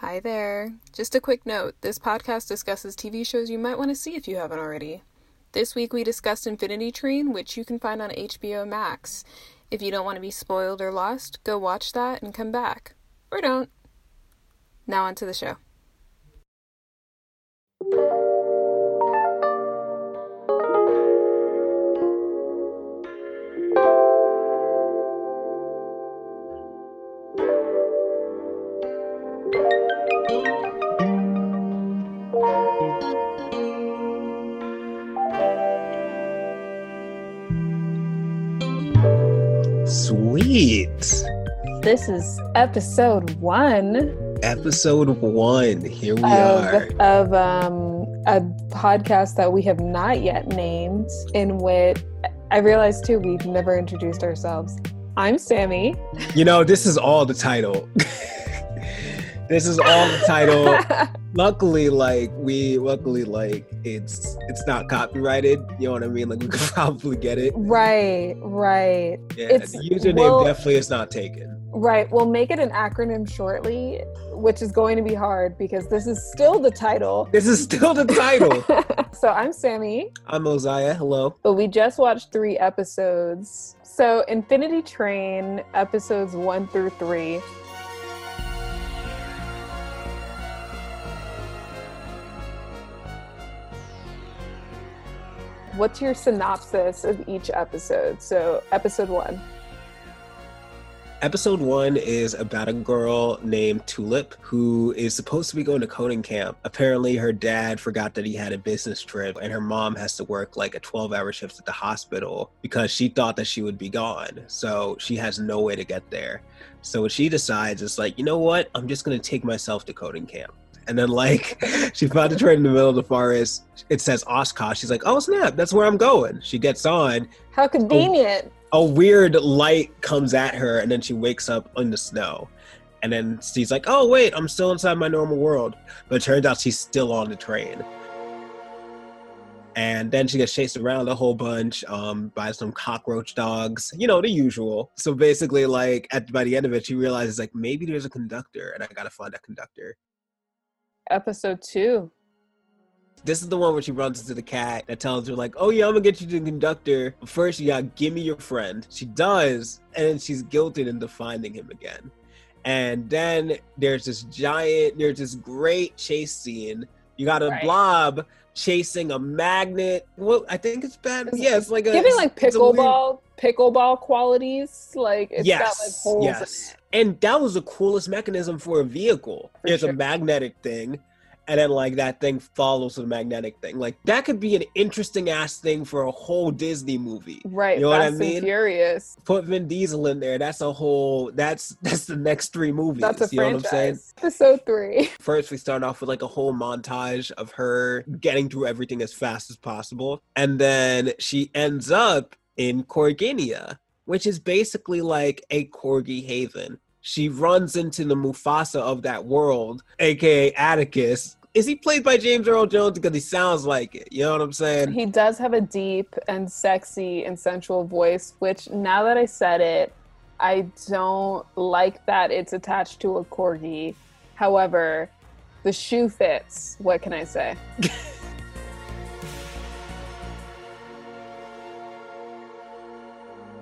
Hi there. Just a quick note this podcast discusses TV shows you might want to see if you haven't already. This week we discussed Infinity Train, which you can find on HBO Max. If you don't want to be spoiled or lost, go watch that and come back. Or don't. Now on to the show. This is episode one Episode one. Here we of, are. of um, a podcast that we have not yet named, in which I realized too we've never introduced ourselves. I'm Sami. You know, this is all the title. this is all the title. luckily, like we luckily like it's it's not copyrighted. You know what I mean? Like we could probably get it. right, right, Yeah, It's- the username well- definitely is not taken. Right. We'll make it an acronym shortly, which is going to be hard because this is still the title. This is still the title. so I'm Sami. I'm Moziah. Hello. But we just watched three episodes. So, Infinity Train, episodes one through three. What's your synopsis of each episode? So, episode one. Episode one is about a girl named Tulip who is supposed to be going to coding camp. Apparently, her dad forgot that he had a business trip, and her mom has to work like a 12 hour shift at the hospital because she thought that she would be gone. So she has no way to get there. So what she decides is like, you know what? I'm just going to take myself to coding camp. And then, like, she found a train in the middle of the forest. It says Oshkosh. She's like, oh, snap, that's where I'm going. She gets on, How convenient. a weird light comes at her and then she wakes up in the snow and then she's like oh wait i'm still inside my normal world but it turns out she's still on the train and then she gets chased around a whole bunch um, by some cockroach dogs you know the usual so basically like at by the end of it she realizes like maybe there's a conductor and i gotta find that conductor Episode two. this is the one where she runs into the cat that tells her like, "Oh yeah, I'm gonna get you to the conductor. First, you gotta give me your friend." She does, and then she's guilted into finding him again. And then there's this giant, there's this great chase scene. You got a Right. blob chasing a magnet. Well, I think it's bad. It's yeah, it's like a Giving like it's weird- pickleball, pickleball qualities. Like, it's got like yes, holes yes. And that was the coolest mechanism for a vehicle. For There's sure. a magnetic thing, and then like that thing follows the magnetic thing. Like that could be an interesting ass thing for a whole Disney movie. Right, You know what I mean? and Furious. Put Vin Diesel in there. That's a whole. That's that's the next three movies. That's a you know what I'm saying? franchise. Episode three. First, we start off with like a whole montage of her getting through everything as fast as possible. And then she ends up in Corginia, which is basically like a corgi haven. She runs into the Mufasa of that world, aka Atticus. Is he played by James Earl Jones? Because he sounds like it. You know what I'm saying? He does have a deep and sexy and sensual voice, which now that I said it, I don't like that it's attached to a corgi. However, the shoe fits. What can I say?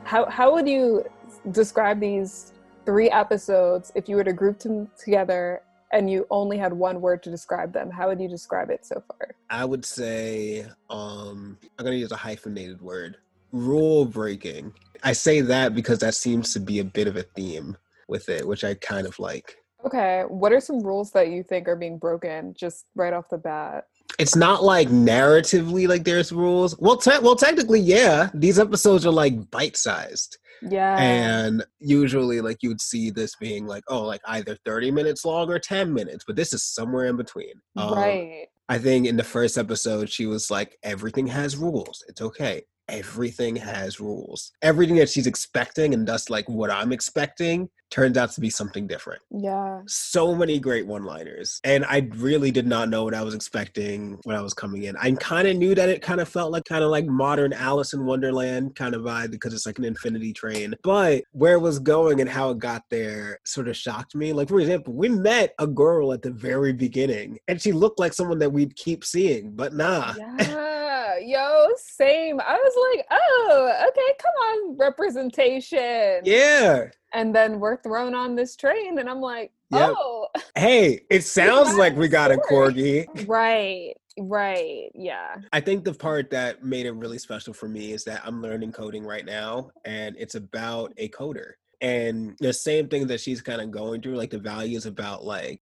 how how would you describe these three episodes if you were to group them together and you only had one word to describe them? How would you describe it so far? I would say um I'm gonna use a hyphenated word. Rule breaking. I say that because that seems to be a bit of a theme with it, which I kind of like. Okay, what are some rules that you think are being broken just right off the bat? It's not like narratively like there's rules. Well, te- well, technically, yeah. These episodes are like bite sized, Yeah. and usually, like you would see this being like, oh, like either 30 minutes long or 10 minutes, but this is somewhere in between. Um, right. I think in the first episode, she was like, everything has rules. It's okay. Everything has rules. Everything that she's expecting and thus like what I'm expecting turns out to be something different. Yeah. So many great one liners. And I really did not know what I was expecting when I was coming in. I kind of knew that it kind of felt like kind of like modern Alice in Wonderland kind of vibe because it's like an infinity train. But where it was going and how it got there sort of shocked me. Like, for example, we met a girl at the very beginning and she looked like someone that we'd keep seeing, but nah. Yeah, yo, same. I was like, oh, okay, come on, representation. Yeah. And then we're thrown on this train and i'm like yep. oh. Hey it sounds like we got a corgi. Right right yeah. I think the part that made it really special for me is that i'm learning coding right now and it's about a coder. And the same thing that she's kind of going through like the values about like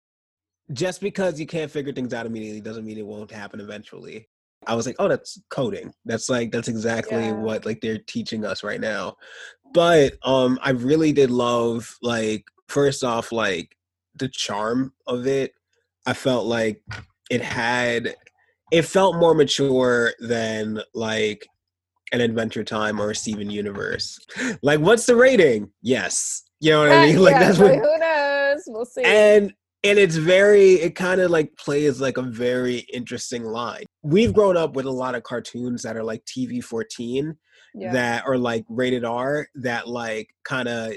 just because you can't figure things out immediately doesn't mean it won't happen eventually I was like, oh, that's coding. That's like that's exactly yeah. what like they're teaching us right now. But um I really did love like first off like the charm of it. I felt like it had it felt more mature than like an Adventure Time or a Steven Universe. Like, what's the rating? Yes, you know what I mean. Like yeah, that's what. Who knows? We'll see. And and it's very it kind of like plays like a very interesting line we've grown up with a lot of cartoons that are like tv 14 yeah. that are like rated r that like kind of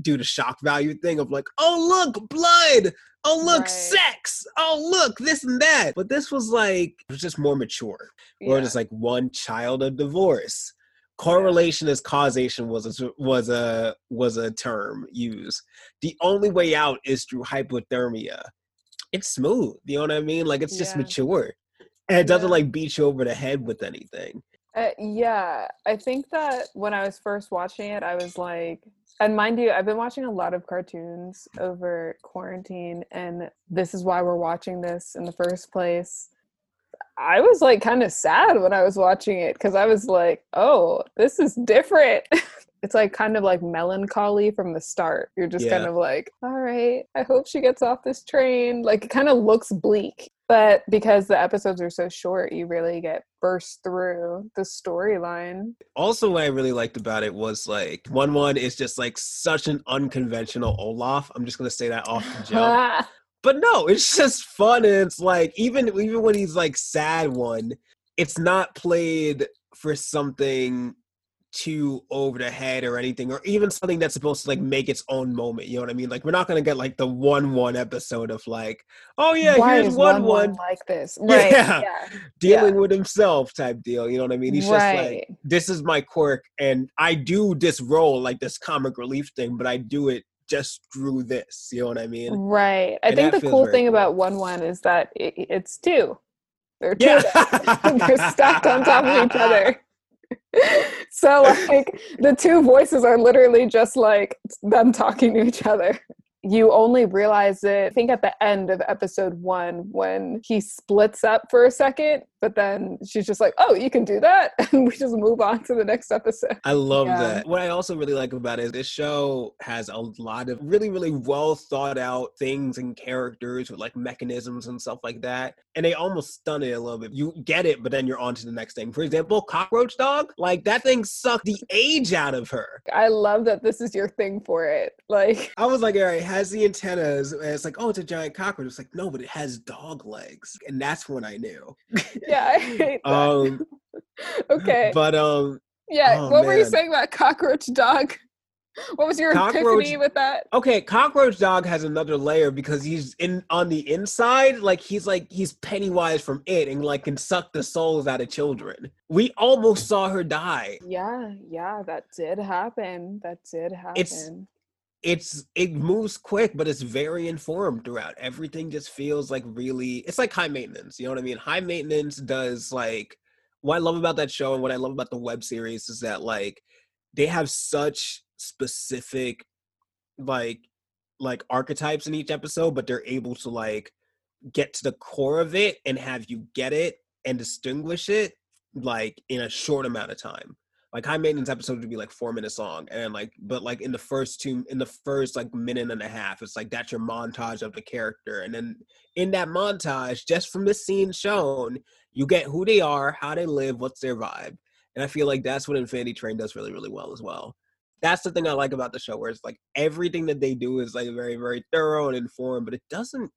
do the shock value thing of like oh look blood oh look right. sex oh look this and that but this was like it was just more mature yeah. where it's like one child of divorce correlation as causation was a, was a was a term used. The only way out is through hypothermia. It's smooth, you know what I mean? Like it's just yeah. mature, and it doesn't yeah. like beat you over the head with anything. Uh, yeah, I think that when I was first watching it, I was like, and mind you, I've been watching a lot of cartoons over quarantine, and this is why we're watching this in the first place. I was like kind of sad when I was watching it because I was like, oh, this is different. it's like kind of like melancholy from the start. You're just yeah. kind of like, all right, I hope she gets off this train. Like it kind of looks bleak. But because the episodes are so short, you really get burst through the storyline. Also, what I really liked about it was like one one is just like such an unconventional Olaf. I'm just gonna say that off the jump. but no, it's just fun. And it's like even even when he's like sad one, it's not played for something too over the head or anything, or even something that's supposed to like make its own moment. You know what I mean? Like we're not gonna get like the one one episode of like, oh yeah, Why here's one, one like this, right? Yeah, yeah. dealing yeah. with himself type deal. You know what I mean? He's right. just like, this is my quirk, and I do this role like this comic relief thing, but I do it just drew this. You know what I mean? Right. I and think the cool thing cool. about one one is that it, it's two. They're two. Yeah. They're stacked on top of each other. so like the two voices are literally just like them talking to each other you only realize it, I think, at the end of episode one when he splits up for a second, but then she's just like, oh, you can do that. And we just move on to the next episode. I love yeah. that. What I also really like about it is this show has a lot of really, really well thought out things and characters with like mechanisms and stuff like that. And they almost stun it a little bit. You get it, but then you're on to the next thing. For example, Cockroach Dog, like that thing sucked the age out of her. I love that this is your thing for it. Like, I was like, all right, has the antennas. And it's like, oh, it's a giant cockroach. It's like, no, but it has dog legs, and that's when I knew. yeah, I hate that. Um, okay, but um, yeah. Oh, what man. were you saying about cockroach dog? What was your cockroach, epiphany with that? Okay, cockroach dog has another layer because he's in on the inside, like he's like he's Pennywise from it, and like can suck the souls out of children. We almost saw her die. Yeah, yeah, that did happen. That did happen. It's it's it moves quick but it's very informed throughout. Everything just feels like really it's like high maintenance you know what i mean? High maintenance does like what i love about that show and what i love about the web series is that like they have such specific like like archetypes in each episode but they're able to like get to the core of it and have you get it and distinguish it like in a short amount of time like high maintenance episodes would be like four minutes long and like but like in the first two in the first like minute and a half it's like that's your montage of the character and then in that montage just from the scene shown you get who they are how they live what's their vibe And I feel like that's what Infinity Train does really, really well as well. That's the thing I like about the show, where it's like everything that they do is like very, very thorough and informed, but it doesn't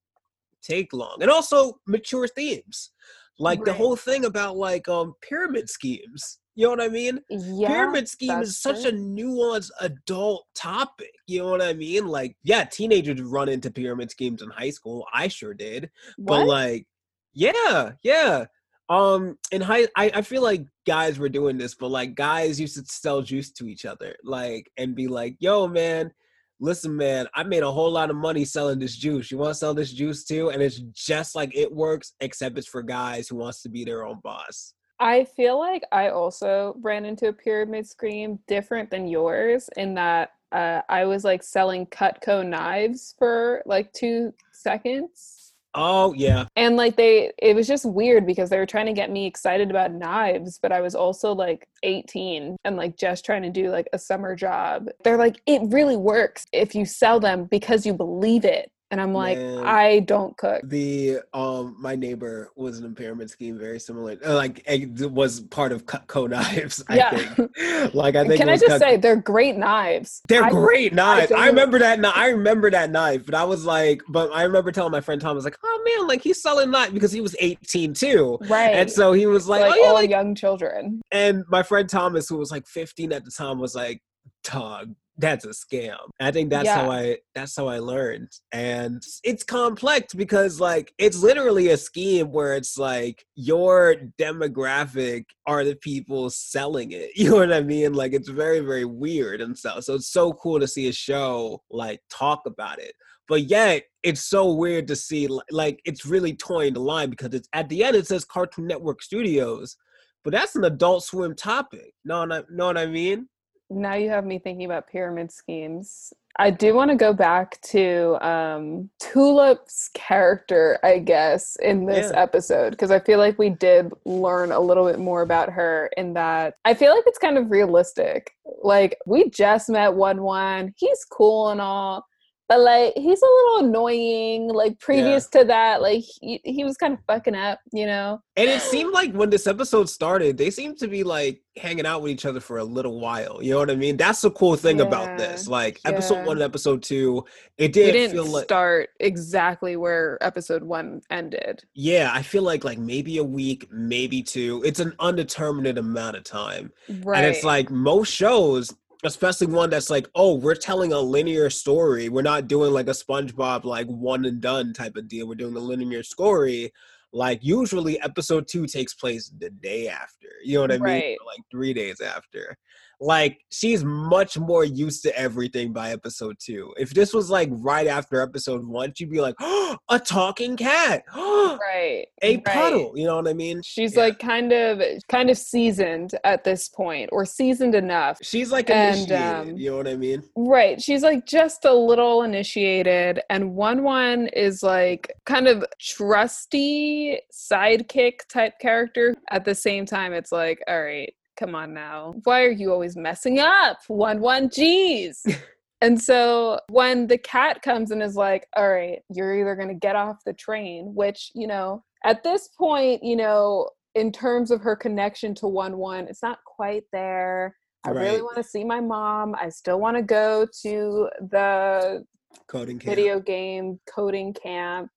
take long. And also mature themes. Like right. the whole thing about like um pyramid schemes. You know what I mean? Yeah. Pyramid scheme is such true. a nuanced adult topic. You know what I mean? Like, yeah, teenagers run into pyramid schemes in high school. I sure did. What? But like, yeah, yeah. Um, in high, I, I feel like guys were doing this, but like guys used to sell juice to each other, like, and be like, "Yo, man, listen, man, I made a whole lot of money selling this juice. You want to sell this juice too?" And it's just like it works, except it's for guys who wants to be their own boss. I feel like I also ran into a pyramid scheme different than yours in that uh, I was like selling Cutco knives for like two seconds Oh yeah. And like they it was just weird because they were trying to get me excited about knives, but I was also like 18 and like just trying to do like a summer job. They're like it really works if you sell them because you believe it and I'm like, Man, I don't cook. The um, my neighbor was an impairment scheme very similar. Uh, like it was part of Cutco knives. I yeah. think. Like I think. Can I just say they're great knives? They're I, great knives. I, I, remember that. I remember that knife, but I was like, but I remember telling my friend Tom, I was like, oh man, like he's selling knives because he was 18 too, right? And so he was like, like oh yeah, all like, young children. And my friend Thomas, who was like 15 at the time, was like, dog that's a scam. I think that's yeah. how I that's how I learned. And it's complex because like it's literally a scheme where it's like your demographic are the people selling it. You know what I mean? Like it's very very weird and stuff. So it's so cool to see a show like talk about it. But yet it's so weird to see like it's really toying the line because it's at the end it says Cartoon Network Studios, but that's an adult swim topic. No, no, know what I mean? Now you have me thinking about pyramid schemes. I do want to go back to um, Tulip's character, I guess, in this yeah. episode, because I feel like we did learn a little bit more about her in that I feel like it's kind of realistic. Like, we just met One One, he's cool and all, but like he's a little annoying like previous yeah. to that like he, he was kind of fucking up you know? And it seemed like when this episode started they seemed to be like hanging out with each other for a little while you know what i mean? That's the cool thing yeah. about this like episode one and episode two it did didn't feel like start exactly where episode one ended. Yeah i feel like like maybe a week maybe two it's an undetermined amount of time. Right and it's like most shows especially one that's like, oh, we're telling a linear story. We're not doing like a SpongeBob like one and done type of deal. We're doing a linear story. Like usually episode two takes place the day after. You know what I right. mean? Or like three days after like she's much more used to everything by episode two. If this was like right after episode one, she'd be like, oh, a talking cat. right. A right. puddle. You know what I mean? She's yeah. like kind of kind of seasoned at this point, or seasoned enough. She's like and, um, you know what I mean? Right. She's like just a little initiated. And one one is like kind of trusty sidekick type character. At the same time, it's like, all right, come on now. Why are you always messing up? One, one, G's. and so when the cat comes and is like, all right, you're either going to get off the train, which, you know, at this point, you know, in terms of her connection to 1 1, it's not quite there. I right. really want to see my mom. I still want to go to the coding camp. video game coding camp.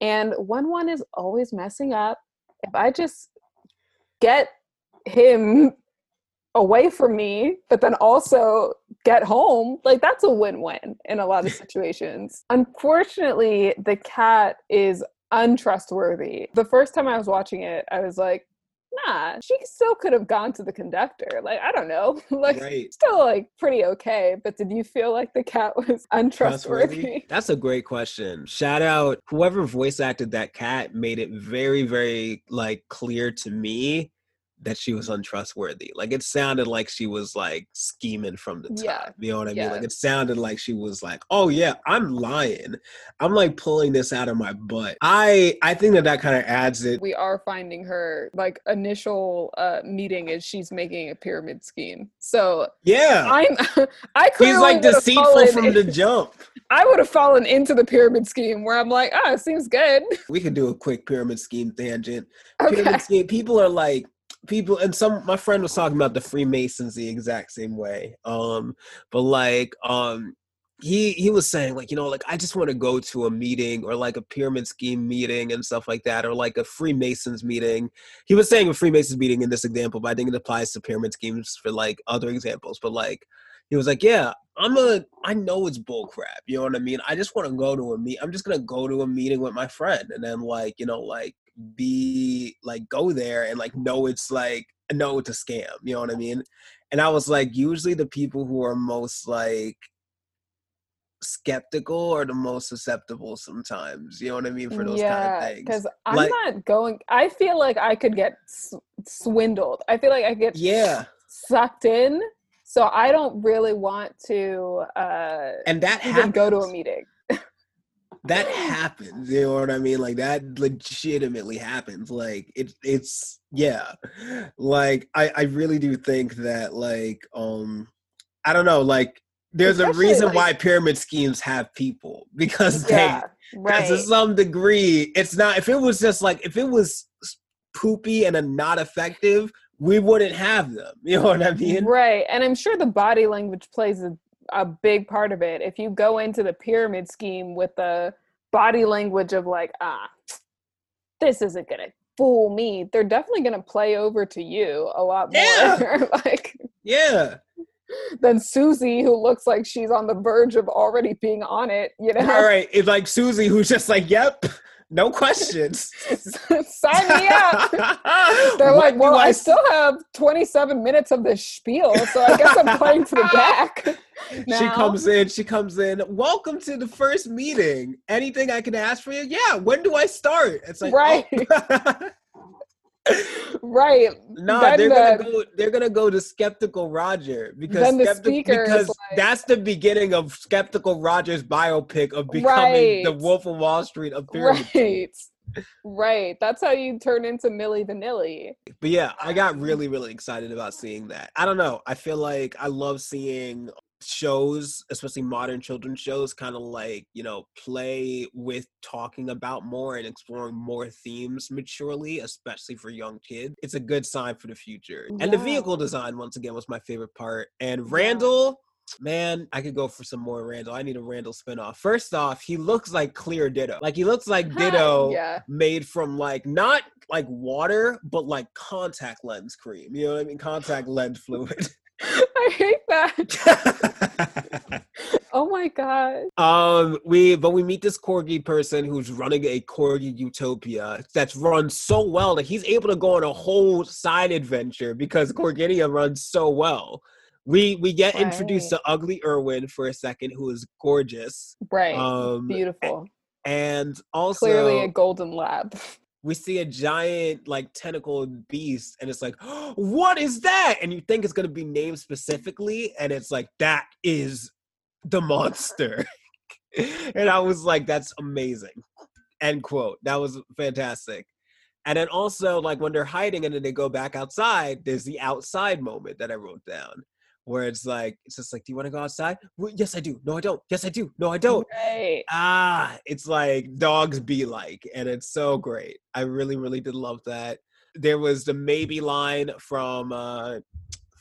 And 1 1 is always messing up. If I just get him away from me, but then also get home, like that's a win win in a lot of situations. Unfortunately, the cat is untrustworthy. The first time I was watching it, I was like, nah, she still could have gone to the conductor. Like, I don't know. like, right. still like pretty okay. But did you feel like the cat was untrustworthy? That's a great question. Shout out whoever voice acted that cat made it very, very like clear to me that she was untrustworthy. Like it sounded like she was like scheming from the top. Yeah. You know what I yeah. mean? Like it sounded like she was like, "Oh yeah, I'm lying. I'm like pulling this out of my butt." I I think that that kind of adds it. We are finding her like initial uh meeting is she's making a pyramid scheme. So yeah, I'm I could He's like deceitful from the jump. I would have fallen into the pyramid scheme where I'm like, oh, it seems good. We could do a quick pyramid scheme tangent. Okay. Pyramid scheme. People are like, people and some my friend was talking about the freemasons the exact same way um but like um he he was saying like you know like i just want to go to a meeting or like a pyramid scheme meeting and stuff like that or like a freemasons meeting. He was saying a freemasons meeting in this example but i think it applies to pyramid schemes for like other examples but like he was like yeah i'm a i know it's bullcrap you know what i mean? I just want to go to a meet i'm just gonna go to a meeting with my friend and then like you know like be like go there and like know it's like know it's a scam you know what i mean and i was like usually the people who are most like skeptical are the most susceptible sometimes. You know what I mean for those yeah, kind of things. Because I'm like, not going. I feel like I could get swindled. I feel like I get yeah sucked in. So I don't really want to. uh And that even happens. go to a meeting. That happens. You know what I mean? Like that legitimately happens. Like it, it's yeah. Like I, I really do think that like um, I don't know. Like there's Especially a reason like, why pyramid schemes have people because yeah, they right. to some degree it's not if it was just like if it was poopy and a not effective we wouldn't have them you know what i mean right and i'm sure the body language plays a, a big part of it if you go into the pyramid scheme with the body language of like ah this isn't gonna fool me they're definitely gonna play over to you a lot more yeah. like yeah than Susie, who looks like she's on the verge of already being on it. You know, all right, it's like Susie, who's just like, "Yep, no questions, sign me up." They're what like, "Well, I... I still have 27 minutes of this spiel, so I guess I'm playing to the back." Now. She comes in. She comes in. Welcome to the first meeting. Anything I can ask for you? Yeah. When do I start? It's like right. Oh right. No, nah, they're the, gonna go. They're gonna go to skeptical Roger because the skepti- because like, that's the beginning of skeptical Roger's biopic of becoming right. the Wolf of Wall Street of Right. right. That's how you turn into Milli Vanilli. But yeah, I got really, really excited about seeing that. I don't know. I feel like I love seeing shows, especially modern children's shows, kind of like, you know, play with talking about more and exploring more themes maturely, especially for young kids. It's a good sign for the future. Yeah. And the vehicle design, once again, was my favorite part. And Randall. Man, I could go for some more Randall. I need a Randall spinoff. First off, he looks like clear Ditto. Like he looks like Ditto yeah. made from like not like water, but like contact lens cream. You know what I mean? Contact lens fluid. I hate that. oh my god. Um, we but we meet this corgi person who's running a corgi utopia that's run so well that he's able to go on a whole side adventure because Corginia runs so well. We we get right. introduced to Ugly Irwin for a second, who is gorgeous. Right. Um, beautiful. And also clearly a golden lab we see a giant like tentacled beast and it's like what is that? And you think it's going to be named specifically and it's like that is the monster. And i was like that's amazing. End quote. That was fantastic. And then also like when they're hiding and then they go back outside there's the outside moment that i wrote down where it's like it's just like, do you want to go outside? Well, yes, I do. No, I don't. Yes, I do. No, I don't. Right. Ah, it's like dogs be like, and it's so great. I really, really did love that. There was the maybe line from uh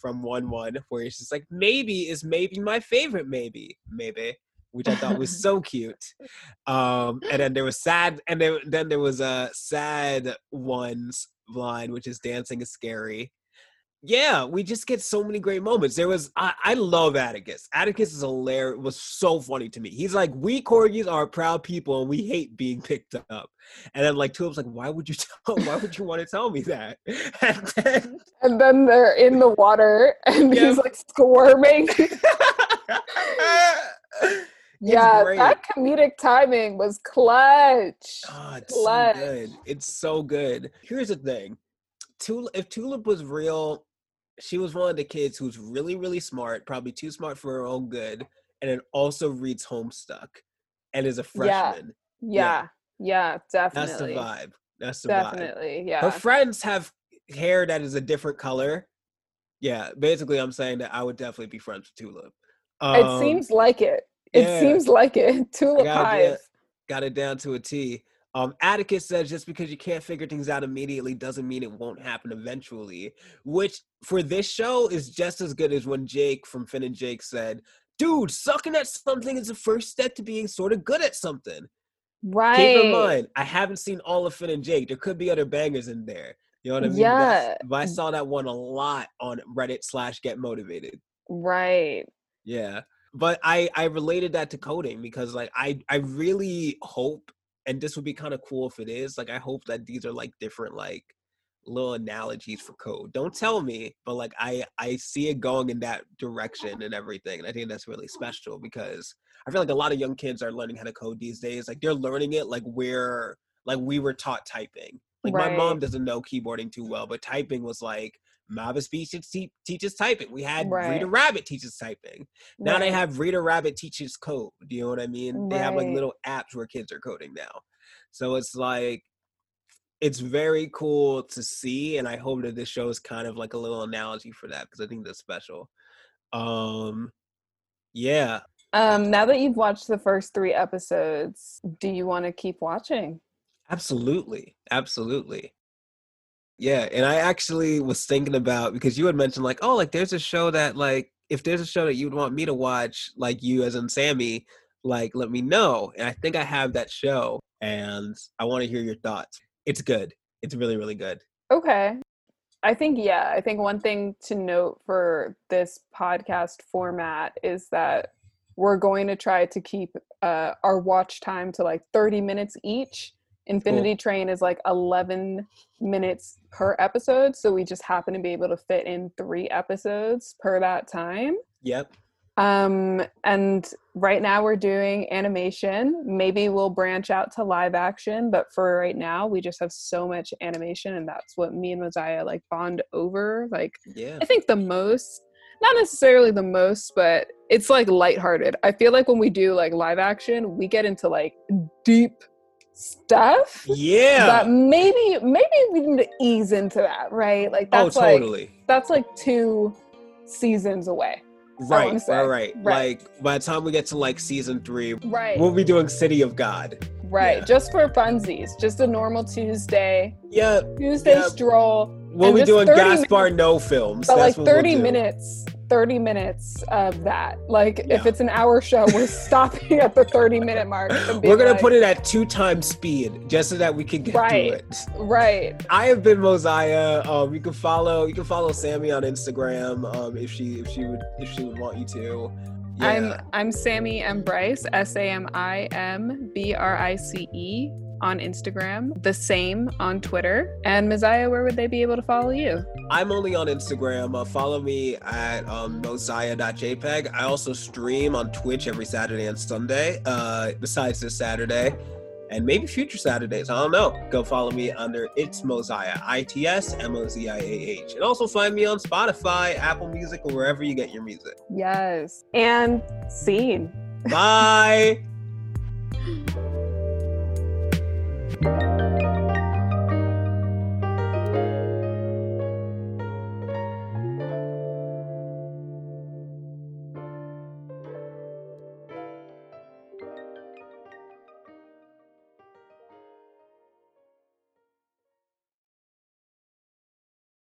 from one one where it's just like maybe is maybe my favorite maybe maybe which I thought was so cute. Um, and then there was sad, and then then there was a sad ones line, which is dancing is scary yeah, we just get so many great moments. There was I, I love Atticus. Atticus is hilarious. Was so funny to me. He's like, we corgis are proud people and we hate being picked up. And then like Tulip's like, why would you tell? Why would you want to tell me that? And then, and then they're in the water and yeah. he's like squirming. yeah, great. that comedic timing was clutch. Oh, it's clutch. so good. It's so good. Here's the thing. Tulip, if Tulip was real, she was one of the kids who's really, really smart, probably too smart for her own good, and then also reads Homestuck and is a freshman. Yeah, yeah, yeah definitely. That's the vibe. That's the vibe. definitely, vibe. yeah. Her friends have hair that is a different color. Yeah, basically, I'm saying that I would definitely be friends with Tulip. Um, it seems like it. It yeah. seems like it. Tulip Hive. Got it down to a T. Um, Atticus says just because you can't figure things out immediately doesn't mean it won't happen eventually, which for this show is just as good as when Jake from Finn and Jake said, dude, sucking at something is the first step to being sort of good at something. Right. Keep in mind, I haven't seen all of Finn and Jake. There could be other bangers in there. You know what I mean? Yeah. But I saw that one a lot on Reddit slash Get Motivated. Right. Yeah. But I I related that to coding because like I I really hope and this would be kind of cool if it is like I hope that these are like different like little analogies for code. Don't tell me, but like I I see it going in that direction and everything, and I think that's really special because I feel like a lot of young kids are learning how to code these days. Like they're learning it like we're like we were taught typing. Like Right. my mom doesn't know keyboarding too well, but typing was like Mavis te- teaches typing. We had Right. Reader Rabbit teaches typing. Now they have Reader Rabbit teaches code. Do you know what I mean? They have like little apps where kids are coding now. So it's like it's very cool to see and I hope that this show is kind of like a little analogy for that because I think that's special. Um yeah. Um, now that you've watched the first three episodes, do you want to keep watching? Absolutely. Absolutely. Yeah, and I actually was thinking about because you had mentioned like, oh, like there's a show that like if there's a show that you'd want me to watch, like you as in Sami, like let me know. And I think I have that show and I want to hear your thoughts. It's good. It's really, really good. Okay. I think, yeah, I think one thing to note for this podcast format is that we're going to try to keep uh, our watch time to like 30 minutes each. Infinity Train is like 11 minutes per episode. So we just happen to be able to fit in three episodes per that time. Yep. Um, and right now we're doing animation. Maybe we'll branch out to live action, but for right now, we just have so much animation, and that's what me and Moziah like bond over. Like, Yeah. I think the most, not necessarily the most, but it's like lighthearted. I feel like when we do like live action, we get into like deep stuff. Yeah. That maybe maybe we need to ease into that, right? Like oh, that's like that's like two seasons away. right, right, right. Right. Like by the time we get to like season three, Right. we'll be doing City of God. Right, Yeah. just for funsies, just a normal Tuesday, Yeah, Tuesday Yeah. stroll. We'll And just doing 30 Gaspar Noé films. But like That's we'll 30 minutes, 30 minutes of that. Like if it's an hour show, we're stopping at the 30 minute mark. We're gonna put it at two times speed just so that we can get Right. through it. right. I have been Moziah. Um, you can follow you can follow Sami on Instagram. Um, if she if she would if she would want you to. Yeah. I'm I'm Sami M Bryce, S A M I M B R I C on Instagram. The same on Twitter. And Moziah, where would they be able to follow you? I'm only on Instagram. Uh, follow me at um, moziah.jpg. I also stream on Twitch every Saturday and Sunday, uh, besides this Saturday, and maybe future Saturdays. I don't know. Go follow me under It's Moziah, I T S M O Z I A H. And also find me on Spotify, Apple Music, or wherever you get your music. Yes. And scene. Bye. Thank you.